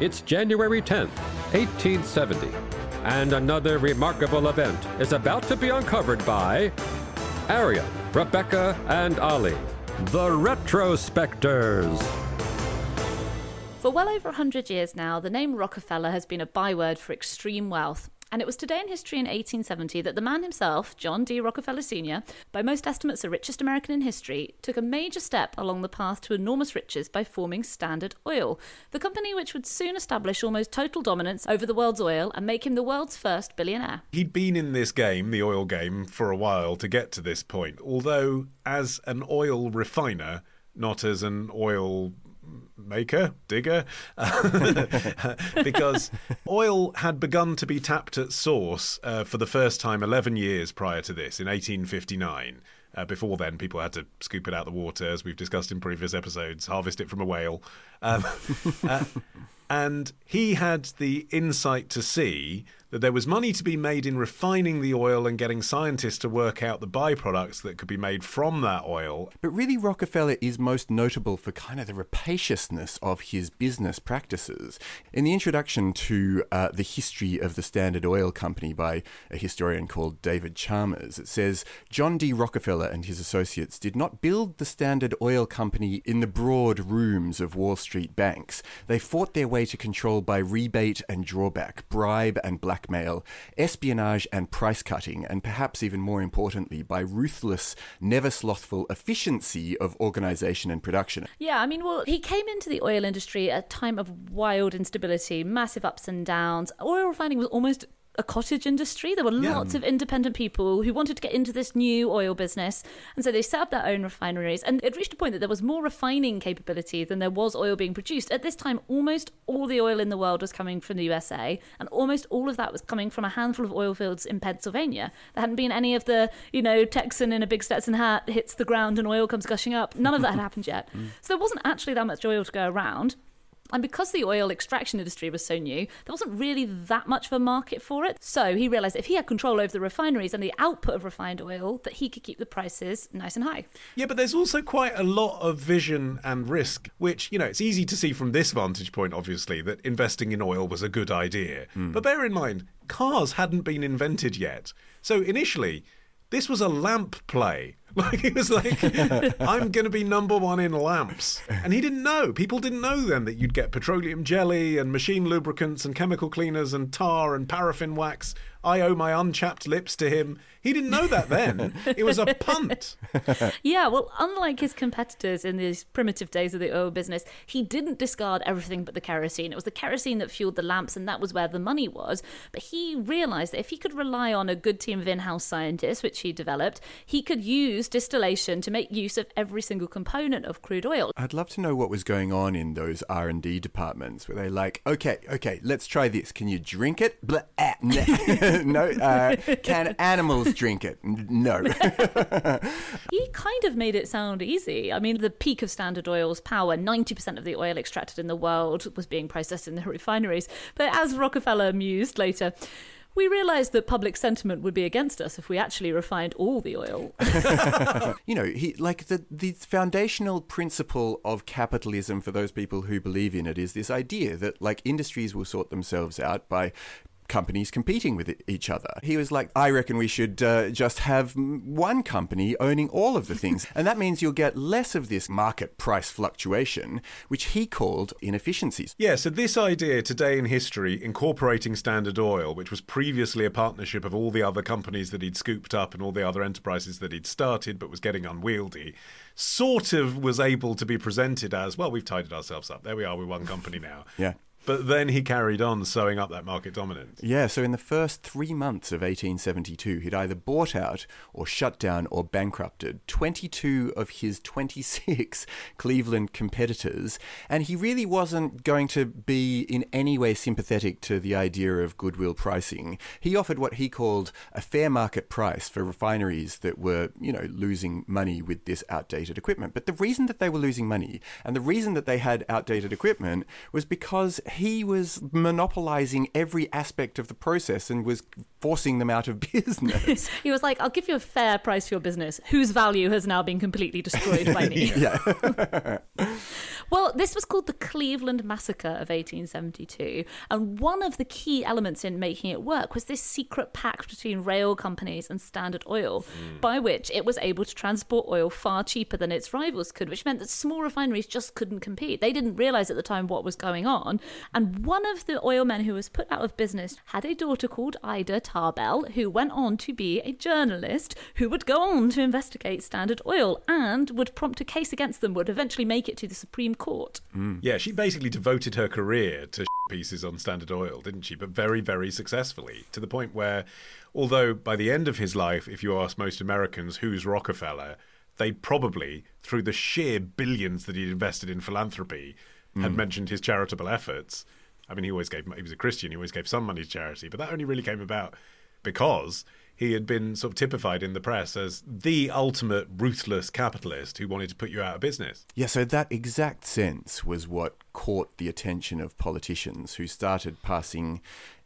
It's January 10th, 1870, and another remarkable event is about to be uncovered by Arion, Rebecca, and Olly, the Retrospectors. For well over 100 years now, the name Rockefeller has been a byword for extreme wealth. And it was today in history in 1870 that the man himself, John D. Rockefeller Sr., by most estimates the richest American in history, took a major step along the path to enormous riches by forming Standard Oil, the company which would soon establish almost total dominance over the world's oil and make him the world's first billionaire. He'd been in this game, the oil game, for a while to get to this point, although as an oil refiner, not as an oil maker, digger, because oil had begun to be tapped at source uh, for the first time 11 years prior to this, in 1859. Uh, before then, people had to scoop it out the water, as we've discussed in previous episodes, harvest it from a whale. Um, uh, and he had the insight to see that there was money to be made in refining the oil and getting scientists to work out the byproducts that could be made from that oil. But really, Rockefeller is most notable for kind of the rapaciousness of his business practices. In the introduction to uh, The History of the Standard Oil Company by a historian called David Chalmers, it says John D. Rockefeller and his associates did not build the Standard Oil Company in the broad rooms of Wall Street banks. They fought their way to control by rebate and drawback, bribe and blackmail, espionage and price cutting, and perhaps even more importantly, by ruthless, never slothful efficiency of organization and production. Yeah, I mean, well, he came into the oil industry at a time of wild instability, massive ups and downs. Oil refining was almost a cottage industry. There were yeah. lots of independent people who wanted to get into this new oil business. And so they set up their own refineries. And it reached a point that there was more refining capability than there was oil being produced. At this time, almost all the oil in the world was coming from the USA. And almost all of that was coming from a handful of oil fields in Pennsylvania. There hadn't been any of the, you know, Texan in a big Stetson hat hits the ground and oil comes gushing up. None of that had happened yet. Mm. So there wasn't actually that much oil to go around. And because the oil extraction industry was so new, there wasn't really that much of a market for it. So he realized if he had control over the refineries and the output of refined oil, that he could keep the prices nice and high. Yeah, but there's also quite a lot of vision and risk, which, you know, it's easy to see from this vantage point, obviously, that investing in oil was a good idea. Mm. But bear in mind, cars hadn't been invented yet. So initially, this was a lamp play. Like he was like, I'm going to be number one in lamps, and he didn't know. People didn't know then that you'd get petroleum jelly and machine lubricants and chemical cleaners and tar and paraffin wax. I owe my unchapped lips to him. He didn't know that then. it was a punt. yeah, well, unlike his competitors in these primitive days of the oil business, he didn't discard everything but the kerosene. It was the kerosene that fueled the lamps, and that was where the money was. But he realized that if he could rely on a good team of in house scientists, which he developed, he could use distillation to make use of every single component of crude oil. I'd love to know what was going on in those R&D departments where they like, okay, okay, let's try this. Can you drink it? Blah, ah, no. Uh, can animals drink it? No. he kind of made it sound easy. I mean, the peak of Standard Oil's power, 90% of the oil extracted in the world was being processed in the refineries. But as Rockefeller mused later, we realised that public sentiment would be against us if we actually refined all the oil. you know, he like the the foundational principle of capitalism for those people who believe in it is this idea that like industries will sort themselves out by companies competing with each other. He was like, I reckon we should uh, just have one company owning all of the things. and that means you'll get less of this market price fluctuation, which he called inefficiencies. Yeah, so this idea today in history, incorporating Standard Oil, which was previously a partnership of all the other companies that he'd scooped up and all the other enterprises that he'd started but was getting unwieldy, sort of was able to be presented as well, we've tidied ourselves up. There we are, we're one company now. yeah. But then he carried on sewing up that market dominance. Yeah, so in the first three months of 1872, he'd either bought out or shut down or bankrupted 22 of his 26 Cleveland competitors, and he really wasn't going to be in any way sympathetic to the idea of goodwill pricing. He offered what he called a fair market price for refineries that were, you know, losing money with this outdated equipment. But the reason that they were losing money and the reason that they had outdated equipment was because he was monopolizing every aspect of the process and was forcing them out of business. he was like, I'll give you a fair price for your business, whose value has now been completely destroyed by me. yeah. Well, this was called the Cleveland Massacre of 1872. And one of the key elements in making it work was this secret pact between rail companies and Standard Oil, mm. by which it was able to transport oil far cheaper than its rivals could, which meant that small refineries just couldn't compete. They didn't realize at the time what was going on. And one of the oil men who was put out of business had a daughter called Ida Tarbell, who went on to be a journalist who would go on to investigate Standard Oil and would prompt a case against them, would eventually make it to the Supreme Court. Mm. Yeah, she basically devoted her career to pieces on Standard Oil, didn't she? But very, very successfully, to the point where, although by the end of his life, if you ask most Americans who's Rockefeller, they probably, through the sheer billions that he'd invested in philanthropy, mm. had mentioned his charitable efforts. I mean, he always gave, he was a Christian, he always gave some money to charity, but that only really came about because he had been sort of typified in the press as the ultimate ruthless capitalist who wanted to put you out of business. Yeah, so that exact sense was what caught the attention of politicians who started passing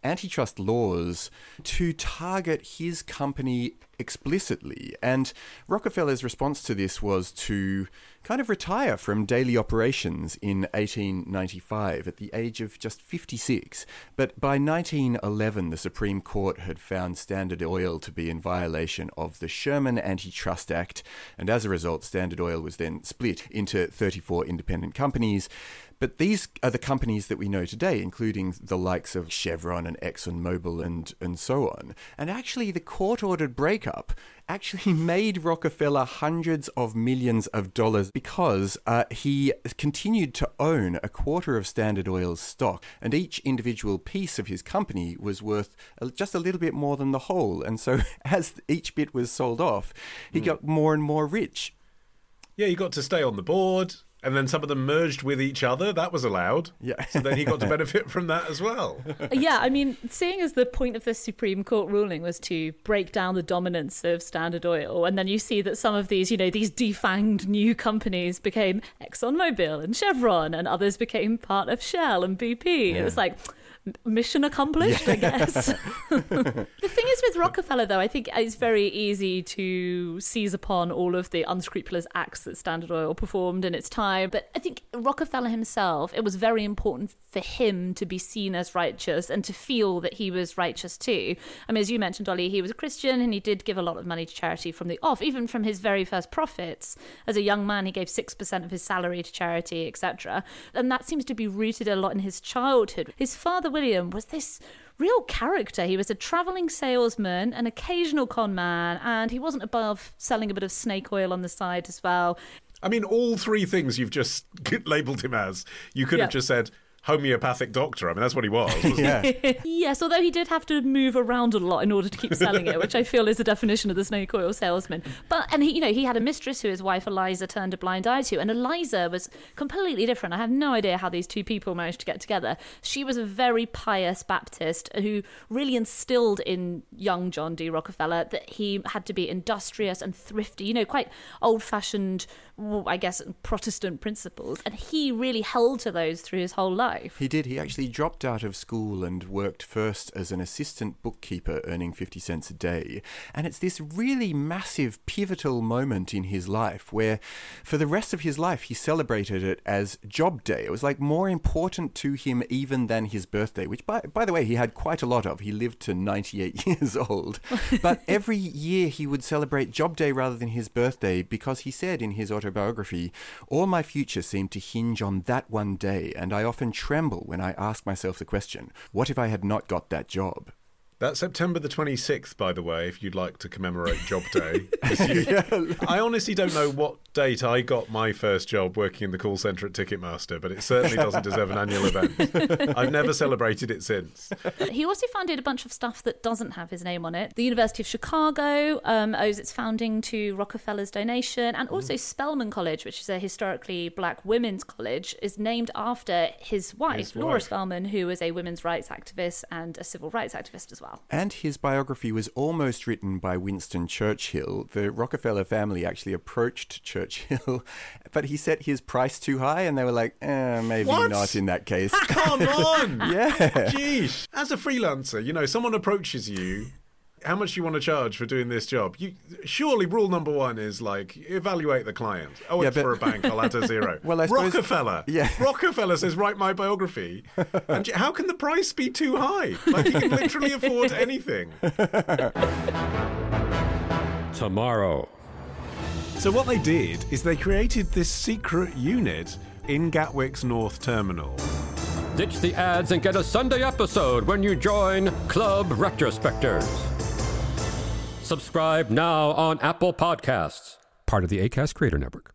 antitrust laws to target his company explicitly. And Rockefeller's response to this was to kind of retire from daily operations in 1895 at the age of just 56. But by 1911, the Supreme Court had found Standard Oil to be in violation of the Sherman Antitrust Act, and as a result, Standard Oil was then split into 34 independent companies. But these are the companies that we know today, including the likes of Chevron and ExxonMobil and, and so on. And actually, the court ordered breakup actually made Rockefeller hundreds of millions of dollars because uh, he continued to own a quarter of Standard Oil's stock, and each individual piece of his company was worth just a little bit more than the whole. And so, as each bit was sold off, he mm. got more and more rich. Yeah, he got to stay on the board and then some of them merged with each other. That was allowed. Yeah. so then he got to benefit from that as well. yeah, I mean, seeing as the point of the Supreme Court ruling was to break down the dominance of Standard Oil, and then you see that some of these, you know, these defanged new companies became ExxonMobil and Chevron, and others became part of Shell and BP. Yeah. It was like mission accomplished, yeah. I guess. the thing is with Rockefeller, though, I think it's very easy to seize upon all of the unscrupulous acts that Standard Oil performed in its time. But I think Rockefeller himself, it was very important for him to be seen as righteous and to feel that he was righteous too. I mean, as you mentioned, Olly, he was a Christian and he did give a lot of money to charity from the off, even from his very first profits. As a young man, he gave 6% of his salary to charity, etc. And that seems to be rooted a lot in his childhood. His father William was this real character. He was a traveling salesman, an occasional con man, and he wasn't above selling a bit of snake oil on the side as well. I mean, all three things you've just labeled him as, you could have just said, homeopathic doctor. I mean, that's what he was. yeah. yes, although he did have to move around a lot in order to keep selling it, which I feel is the definition of the snake oil salesman. But and he, you know, he had a mistress who his wife Eliza turned a blind eye to, and Eliza was completely different. I have no idea how these two people managed to get together. She was a very pious Baptist who really instilled in young John D. Rockefeller that he had to be industrious and thrifty. You know, quite old-fashioned, I guess, Protestant principles, and he really held to those through his whole life life. He did. He actually dropped out of school and worked first as an assistant bookkeeper, earning 50 cents a day. And it's this really massive, pivotal moment in his life where, for the rest of his life, he celebrated it as Job Day. It was like more important to him even than his birthday, which, by, by the way, he had quite a lot of. He lived to 98 years old. but every year he would celebrate Job Day rather than his birthday because he said in his autobiography, Biography, all my future seemed to hinge on that one day, and I often tremble when I ask myself the question what if I had not got that job? That's September the 26th, by the way, if you'd like to commemorate Job Day. I honestly don't know what date I got my first job working in the call centre at Ticketmaster, but it certainly doesn't deserve an annual event. I've never celebrated it since. He also founded a bunch of stuff that doesn't have his name on it. The University of Chicago um, owes its founding to Rockefeller's donation, and also Spelman College, which is a historically black women's college, is named after his wife, His Laura wife. Spelman, who was a women's rights activist and a civil rights activist as well. And his biography was almost written by Winston Churchill. The Rockefeller family actually approached Churchill, but he set his price too high, and they were like, eh, maybe What? not in that case. Come on! yeah. Jeez. As a freelancer, you know, someone approaches you. How much do you want to charge for doing this job? You surely rule number one is like evaluate the client. Oh, Yeah, it's but- for a bank. I'll add a zero. Well, I suppose- Rockefeller. Yeah. Rockefeller says write my biography. And how can the price be too high? Like he can literally afford anything. Tomorrow. So what they did is they created this secret unit in Gatwick's North Terminal. Ditch the ads and get a Sunday episode when you join Club Retrospectors. Subscribe now on Apple Podcasts, part of the ACAST Creator Network.